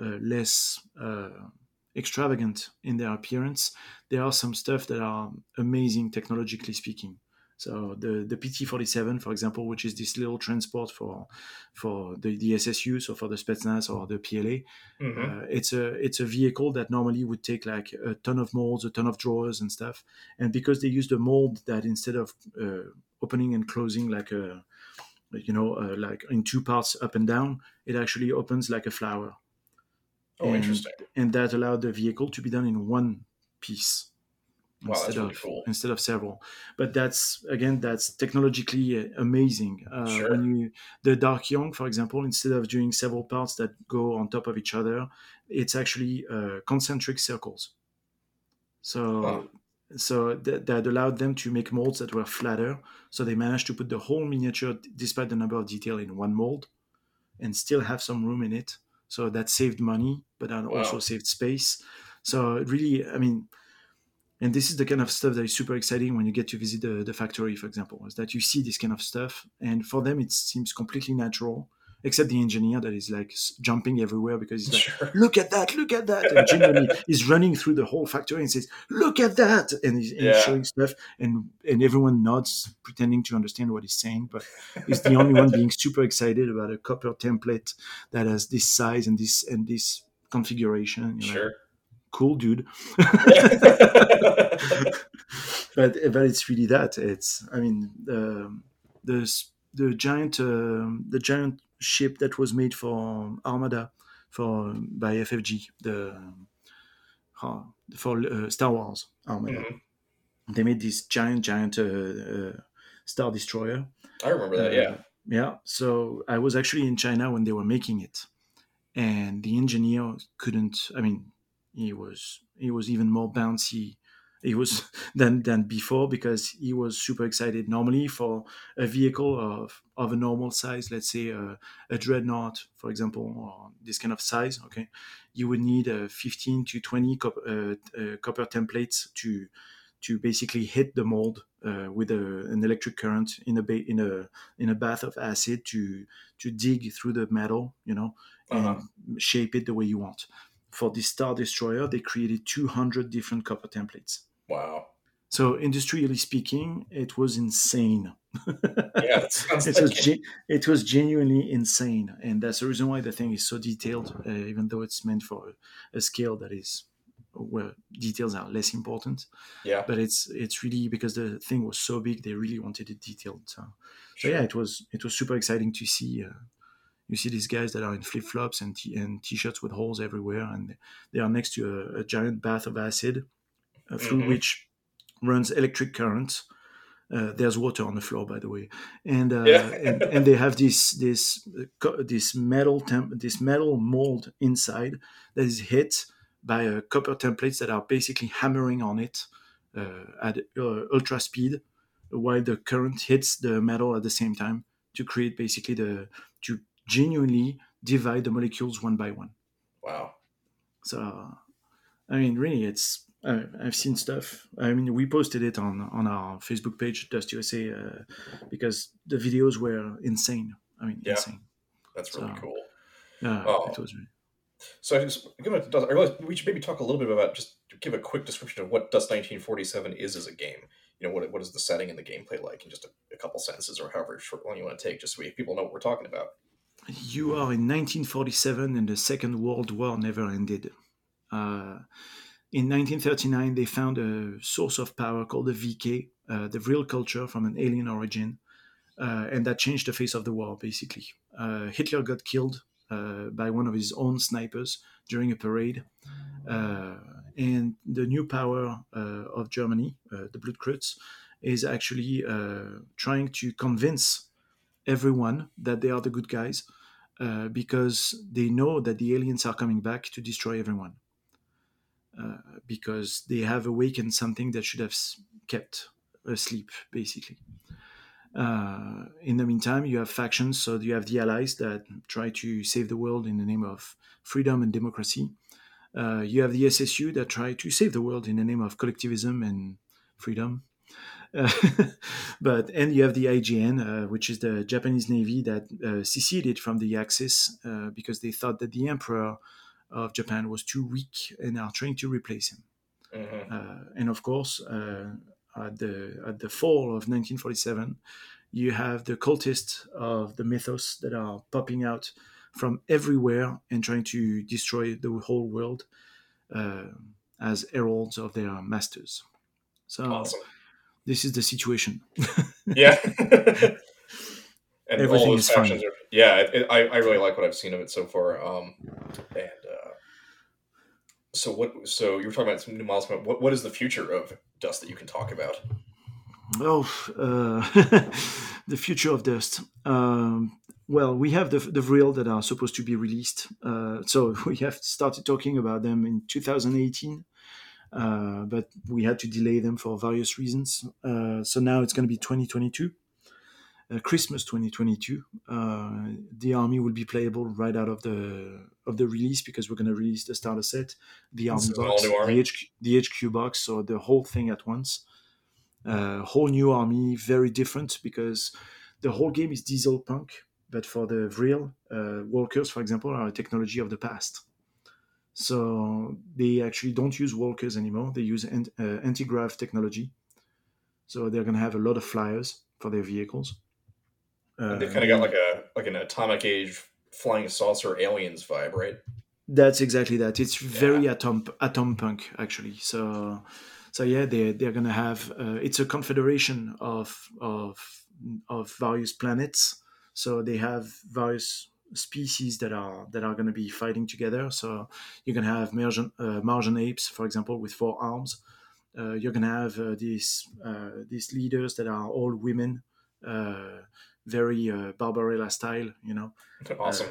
uh, less uh, extravagant in their appearance, there are some stuff that are amazing technologically speaking. So the, the PT-47, for example, which is this little transport for for the, the SSU, so for the Spetsnaz or the PLA, mm-hmm. uh, it's a it's a vehicle that normally would take like a ton of molds, a ton of drawers and stuff. And because they use the mold that instead of uh, opening and closing like a you know uh, like in two parts up and down, it actually opens like a flower. Oh, and, interesting. And that allowed the vehicle to be done in one piece wow, instead really of cool. instead of several. But that's again that's technologically amazing. Uh, sure. When you the Dark Young, for example, instead of doing several parts that go on top of each other, it's actually uh, concentric circles. So. Wow. So that, that allowed them to make molds that were flatter. So they managed to put the whole miniature, despite the number of detail, in one mold, and still have some room in it. So that saved money, but that Wow. also saved space. So really, I mean, and this is the kind of stuff that is super exciting when you get to visit the, the factory for example is that you see this kind of stuff. And for them it seems completely natural except the engineer that is like jumping everywhere because he's like Sure. [laughs] look at that look at that. And genuinely he's [laughs] running through the whole factory and says look at that. And he's, and he's showing stuff and and everyone nods pretending to understand what he's saying but he's the only one being super excited about a copper template that has this size and this and this configuration like, Sure. Cool dude [laughs] but but it's really that. It's I mean the the the giant um the giant ship that was made for Armada for by FFG the uh, for uh, Star Wars Armada. Mhm. They made this giant giant uh, uh, star destroyer. I remember that. Uh, Yeah. Yeah. So I was actually in China when they were making it, and the engineer couldn't. I mean, he was he was even more bouncy he was [laughs] than than before because he was super excited. Normally, for a vehicle of of a normal size, let's say a, a dreadnought, for example, or this kind of size, okay, you would need a 15 to 20 copper, uh, uh, copper templates to to basically hit the mold uh, with a, an electric current in a ba- in a in a bath of acid to to dig through the metal, you know, and uh-huh. shape it the way you want. For the Star Destroyer, they created 200 different copper templates. Wow. So industrially speaking, it was insane. yeah, [laughs] it was ge- it was genuinely insane, and that's the reason why the thing is so detailed, uh, even though it's meant for a, a scale that is where details are less important. Yeah. But it's it's really because the thing was so big, they really wanted it detailed. So, sure. so yeah, it was it was super exciting to see. Uh, you see these guys that are in flip flops and t- and t-shirts with holes everywhere, and they are next to a, a giant bath of acid uh, through mm-hmm. which runs electric current. Uh, there's water on the floor, by the way, and, uh, yeah. and, and they have this this uh, this metal temp- this metal mold inside that is hit by uh, copper templates that are basically hammering on it uh, at uh, ultra speed while the current hits the metal at the same time to create basically the to genuinely divide the molecules one by one. Wow. So, I mean, really, it's uh, I've seen stuff. I mean, we posted it on on our Facebook page, Dust USA, uh, because the videos were insane. I mean, yeah. insane. That's really so, cool. Yeah, oh. it was really. So I just give it Dust. I realize we should maybe talk a little bit about just give a quick description of what Dust 1947 is as a game. You know, what what is the setting and the gameplay like in just a, a couple sentences or however short one you want to take, just so we, people know what we're talking about. You are in 1947 and the Second World War never ended. Uh, in 1939, they found a source of power called the VK, uh, the Vril culture from an alien origin, uh, and that changed the face of the war, basically. Uh, Hitler got killed uh, by one of his own snipers during a parade. Uh, and the new power of Germany, the Blutkreuz, is actually trying to convince everyone that they are the good guys because they know that the aliens are coming back to destroy everyone. Uh, because they have awakened something that should have kept asleep, basically. Uh, in the meantime, you have factions. So you have the allies that try to save the world in the name of freedom and democracy. Uh, you have the SSU that try to save the world in the name of collectivism and freedom. [laughs] But and you have the IGN, uh, which is the Japanese navy that uh, seceded from the Axis uh, because they thought that the emperor of Japan was too weak and are trying to replace him. Mm-hmm. and of course, at the at the fall of 1947, you have the cultists of the mythos that are popping out from everywhere and trying to destroy the whole world uh, as heralds of their masters. So awesome. This is the situation. [laughs] yeah. and Everything is fine. Are, yeah, it, it, I, I really like what I've seen of it so far. Um, and so what? So you were talking about some new milestones. What what is the future of Dust that you can talk about? Oh, uh, [laughs] the future of Dust. Um, well, we have the the Vril that are supposed to be released. Uh, so [laughs] we have started talking about them in 2018, uh, but we had to delay them for various reasons. Uh, so now it's going to be 2022 uh, Christmas 2022, uh, the army will be playable right out of the of the release because we're going to release the starter set, the army box, army. the, HQ, the HQ box, so the whole thing at once. Uh, whole new army, very different because the whole game is diesel punk, but for the Vril uh, walkers, for example, are a technology of the past. So they actually don't use walkers anymore. They use uh, anti-grav technology. So they're going to have a lot of flyers for their vehicles uh, they kind of got like a like an atomic age flying saucer aliens vibe, right? That's exactly that. It's very yeah. atom atom punk actually. So so yeah, they they're gonna have uh, it's a confederation of of of various planets. So they have various species that are that are going to be fighting together. So you're going to have margin, uh, Martian apes, for example, with four arms. Uh, you're going to have uh, these uh, these leaders that are all women. Uh, very uh, Barbarella style, you know. Awesome.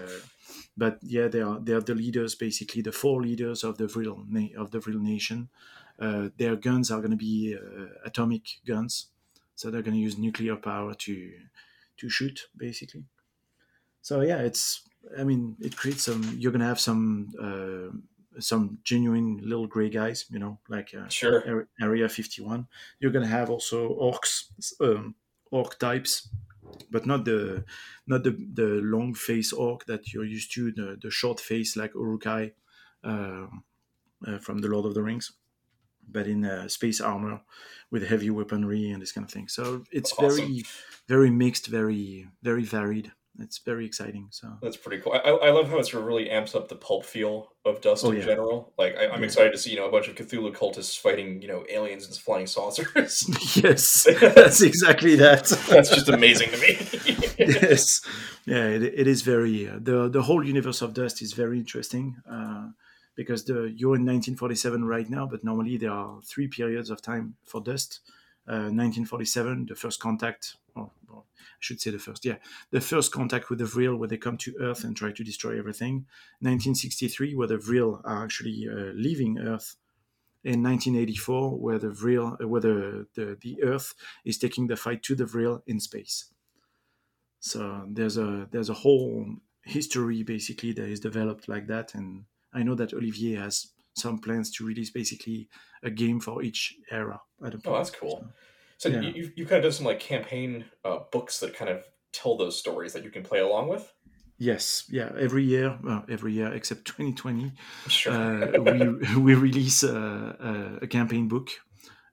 But yeah, they are they are the leaders, basically the four leaders of the Vril of the Vril nation. uh, their guns are going to be uh, atomic guns, so they're going to use nuclear power to to shoot basically. So yeah, it's I mean it creates some. You're going to have some uh, some genuine little gray guys, you know, like uh, sure Area 51. You're going to have also orcs, um, orc types, but not the not the the long face orc that you're used to. The the short face like Uruk-hai uh, uh, from the Lord of the Rings, but in uh, space armor with heavy weaponry and this kind of thing. So it's awesome. very very mixed, very very varied it's very exciting. So that's pretty cool. I, I love how it sort of really amps up the pulp feel of Dust oh, in yeah. general. Like I, am yeah. excited to see you know a bunch of Cthulhu cultists fighting you know aliens and flying saucers. [laughs] [laughs] yes, that's exactly that. that's just amazing to me. [laughs] yes, yeah, it, it is very uh, the the whole universe of Dust is very interesting. Uh, because the you're in 1947 right now, but normally there are three periods of time for Dust. Uh, 1947, the first contact, or, or I should say the first, yeah, the first contact with the Vril, where they come to Earth and try to destroy everything. 1963, where the Vril are actually uh, leaving Earth. In 1984, where the Vril, uh, where the, the, the Earth is taking the fight to the Vril in space. So there's a there's a whole history basically that is developed like that, and I know that Olivier has some plans to release basically a game for each era. oh, that's cool. So. So yeah. you you kind of done some like campaign uh, books that kind of tell those stories that you can play along with. Yes, yeah. Every year, well, every year except 2020, sure. uh, we [laughs] we release a, a campaign book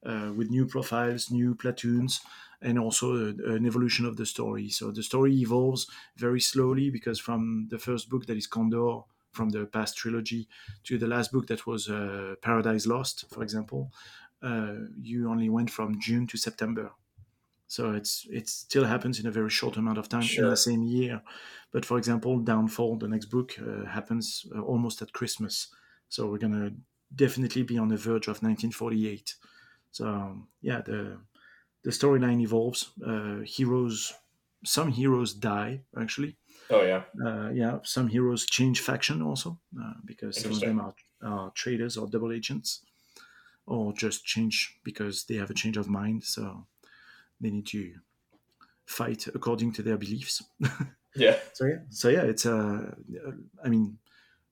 uh, with new profiles, new platoons, and also a, an evolution of the story. So the story evolves very slowly because from the first book that is Condor from the past trilogy to the last book that was uh, Paradise Lost, for example, you only went from June to September. So it's it still happens in a very short amount of time sure. in the same year. But for example, Downfall, the next book, uh, happens uh, almost at Christmas. So we're gonna definitely be on the verge of 1948. So um, yeah, the the storyline evolves. Uh, heroes, some heroes die actually. Oh yeah. Uh, yeah, some heroes change faction also uh, because some of them are, are traitors or double agents or just change because they have a change of mind. So they need to fight according to their beliefs. [laughs] yeah. So yeah. So yeah, it's uh, I mean,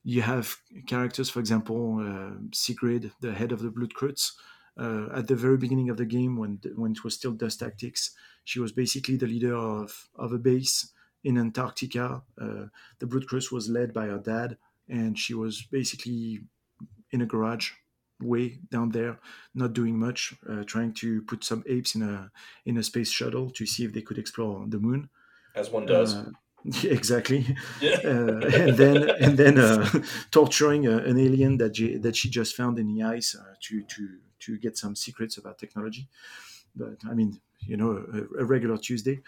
you have characters, for example, uh, Sigrid, the head of the Blutkreuz. Uh, at the very beginning of the game, when when it was still Dust Tactics, she was basically the leader of of a base in Antarctica. Uh, the Blutkreuz was led by her dad, and she was basically in a garage way down there, not doing much, uh, trying to put some apes in a in a space shuttle to see if they could explore the moon. As one does. Uh, [laughs] exactly. Yeah. [laughs] uh, and then and then uh, [laughs] torturing uh, an alien that she, that she just found in the ice uh, to to to get some secrets about technology. But I mean, you know, a, a regular Tuesday.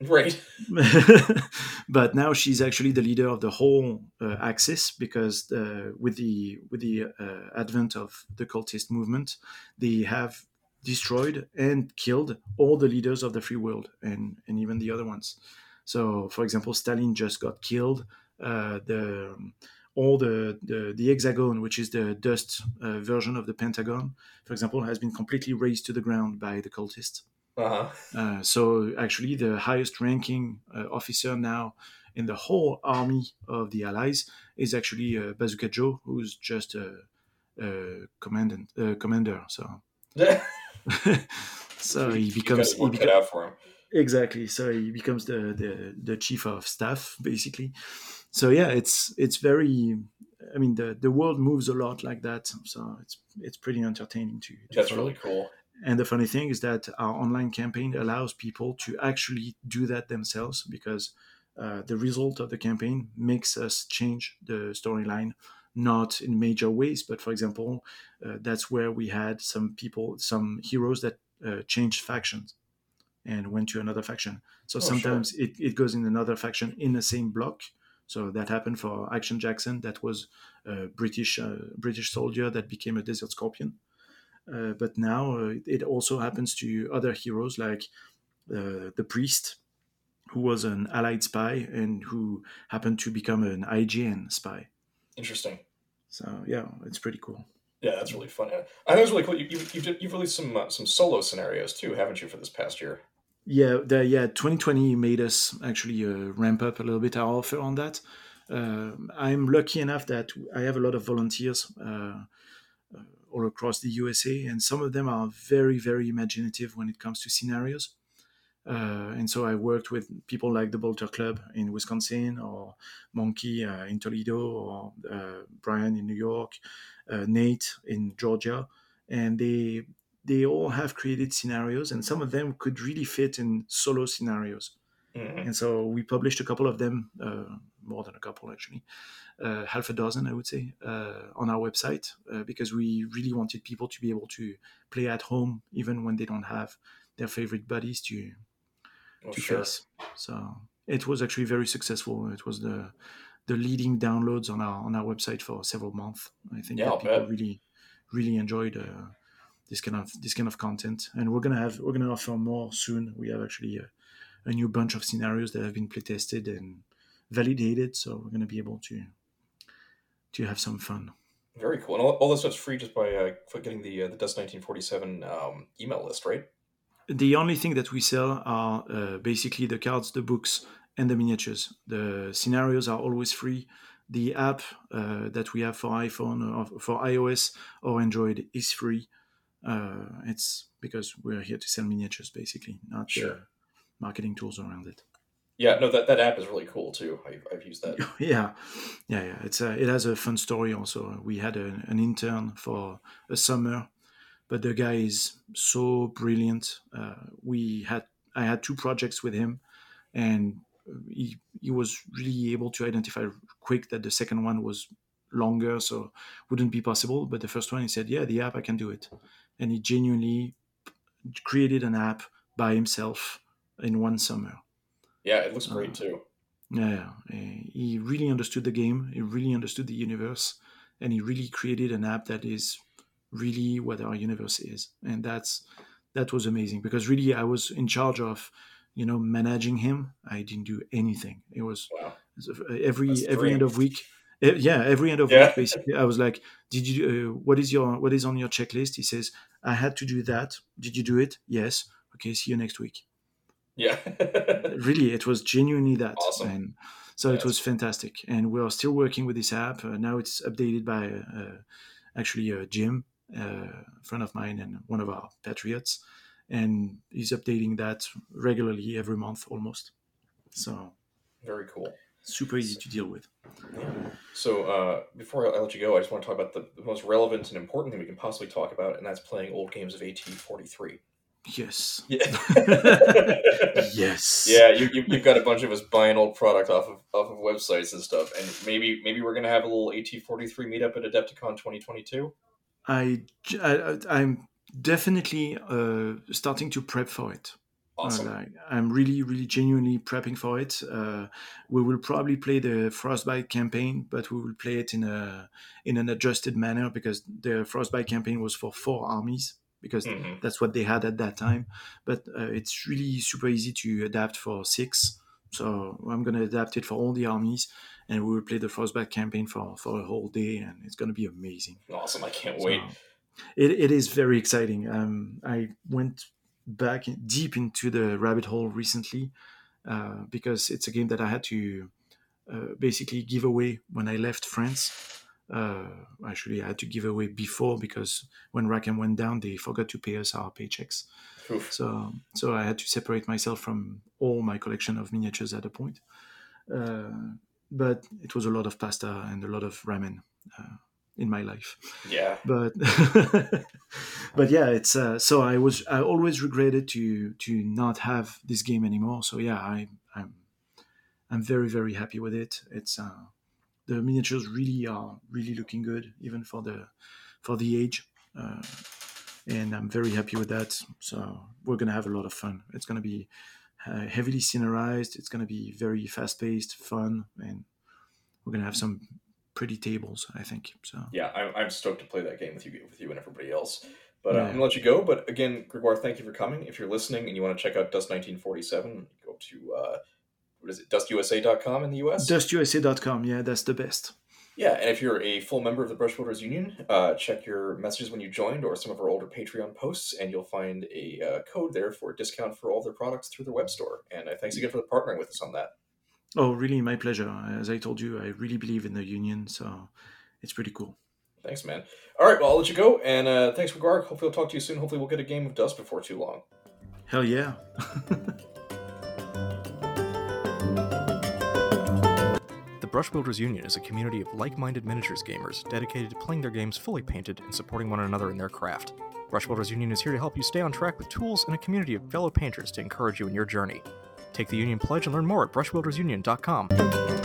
Right. [laughs] [laughs] but now she's actually the leader of the whole uh, axis because uh, with the with the uh, advent of the cultist movement, they have destroyed and killed all the leaders of the free world and and even the other ones. So, for example, Stalin just got killed. Uh, the all the, the, the hexagon, which is the dust uh, version of the Pentagon, for example, has been completely razed to the ground by the cultists. Uh-huh. Uh, so actually, the highest ranking uh, officer now in the whole army of the Allies is actually uh, Bazooka Joe, who's just a, a commandant uh, commander. So, [laughs] so he becomes he becomes for him. exactly. So he becomes the, the the chief of staff basically. So yeah, it's it's very. I mean, the the world moves a lot like that. So it's it's pretty entertaining to. to That's follow. really cool. And the funny thing is that our online campaign allows people to actually do that themselves because uh, the result of the campaign makes us change the storyline, not in major ways, but for example, uh, that's where we had some people, some heroes that uh, changed factions and went to another faction. So oh, sometimes sure. it, it goes in another faction in the same block. So that happened for Action Jackson. That was a British uh, British soldier that became a Desert Scorpion. Uh, but now uh, it also happens to other heroes like uh, the priest, who was an Allied spy and who happened to become an IGN spy. Interesting. So yeah, it's pretty cool. Yeah, that's really fun. I think it's really cool. You, you, you've, you've released some uh, some solo scenarios too, haven't you, for this past year? Yeah, the, yeah. 2020 made us actually uh, ramp up a little bit our offer on that. Uh, I'm lucky enough that I have a lot of volunteers uh all across the USA, and some of them are very, very imaginative when it comes to scenarios. Uh, and so I worked with people like the Bolter Club in Wisconsin, or Monkey uh, in Toledo, or uh, Brian in New York, uh, Nate in Georgia, and they they all have created scenarios, and some of them could really fit in solo scenarios. Mm-hmm. And so we published a couple of them, uh, more than a couple actually, uh, half a dozen, I would say, on our website because we really wanted people to be able to play at home even when they don't have their favorite buddies to oh, to sure. face. So it was actually very successful. It was the the leading downloads on our on our website for several months. I think yeah, that people really really enjoyed uh, this kind of this kind of content, and we're gonna have we're gonna offer more soon. We have actually a, a new bunch of scenarios that have been play tested and validated, so we're gonna be able to to have some fun. Very cool, and all, all this stuff's free just by uh, getting the uh, the Dust 1947 um, email list, right? the only thing that we sell are uh, basically the cards, the books, and the miniatures. The scenarios are always free. The app uh, that we have for iPhone or for iOS or Android is free. Uh, it's because we're here to sell miniatures, basically, not sure. marketing tools around it. Yeah, no, that, that app is really cool too. I've, I've used that. [laughs] yeah, yeah, yeah. It's a, it has a fun story also. We had a, an intern for a summer but the guy is so brilliant. Uh, we had I had two projects with him, and he he was really able to identify quick that the second one was longer, so wouldn't be possible. But the first one, he said, "Yeah, the app I can do it," and he genuinely created an app by himself in one summer. Yeah, it looks great uh, too. Yeah, he really understood the game. He really understood the universe, and he really created an app that is really what our universe is. And that's that was amazing because really i was in charge of you know managing him. I didn't do anything. It was wow. every that's every end of week eh, yeah every end of yeah. week basically i was like did you uh, what is your what is on your checklist? He says i had to do that. Did you do it? Yes. Okay see you next week yeah [laughs] really it was genuinely that awesome. and so yes. it was fantastic and we're still working with this app uh, now it's updated by uh, actually uh, jim a friend of mine and one of our patriots, and he's updating that regularly every month almost. So very cool. Super easy to deal with. Yeah. So uh, before I let you go, I just want to talk about the, the most relevant and important thing we can possibly talk about, and that's playing old games of AT43. Yes. Yeah. yes. [laughs] Yeah, you, you have got a bunch of us buying old product off of off of websites and stuff, and maybe maybe we're gonna have a little AT43 meetup at Adepticon 2022. I, I am definitely uh, starting to prep for it. Awesome. Uh, I'm really, really genuinely prepping for it. Uh, we will probably play the Frostbite campaign, but we will play it in a in an adjusted manner because the Frostbite campaign was for four armies because mm-hmm. that's what they had at that time. But uh, it's really super easy to adapt for six. So I'm going to adapt it for all the armies and we will play the Frostbite campaign for for a whole day, and it's going to be amazing. Awesome! I can't wait. it, it is very exciting. Um, I went back deep into the rabbit hole recently uh, because it's a game that I had to uh, basically give away when I left France. Uh, actually, I had to give away before because when Rackham went down, they forgot to pay us our paychecks. Oof. So, so I had to separate myself from all my collection of miniatures at a point. Uh, but it was a lot of pasta and a lot of ramen uh, in my life. Yeah. But [laughs] but yeah, it's uh, so I was I always regretted to to not have this game anymore. So yeah, I I'm I'm very very happy with it. It's uh, the miniatures really are really looking good even for the for the age. Uh, and I'm very happy with that. So we're gonna have a lot of fun. It's gonna be uh, heavily scenarized. It's to be very fast paced, fun, and we're to have some pretty tables. I think so. Yeah, I'm, I'm stoked to play that game with you, with you and everybody else. But uh, I'm gonna let you go. But again, Gregoire, thank you for coming. If you're listening and you want to check out Dust 1947, go to uh, what is it, DustUSA.com in the US. DustUSA.com. Yeah, that's the best. Yeah, and if you're a full member of the Brush Builders Union, uh, check your messages when you joined or some of our older Patreon posts, and you'll find a uh, code there for a discount for all their products through their web store. And uh, thanks again for partnering with us on that. Oh, really, my pleasure. As I told you, I really believe in the union, so it's pretty cool. Thanks, man. All right, well, I'll let you go, and uh, thanks, Garg. Hopefully, I'll talk to you soon. Hopefully, we'll get a game of Dust before too long. Hell yeah. [laughs] The Brush Builders Union is a community of like minded miniatures gamers dedicated to playing their games fully painted and supporting one another in their craft. Brush Builders Union is here to help you stay on track with tools and a community of fellow painters to encourage you in your journey. Take the Union Pledge and learn more at brushbuildersunion.com.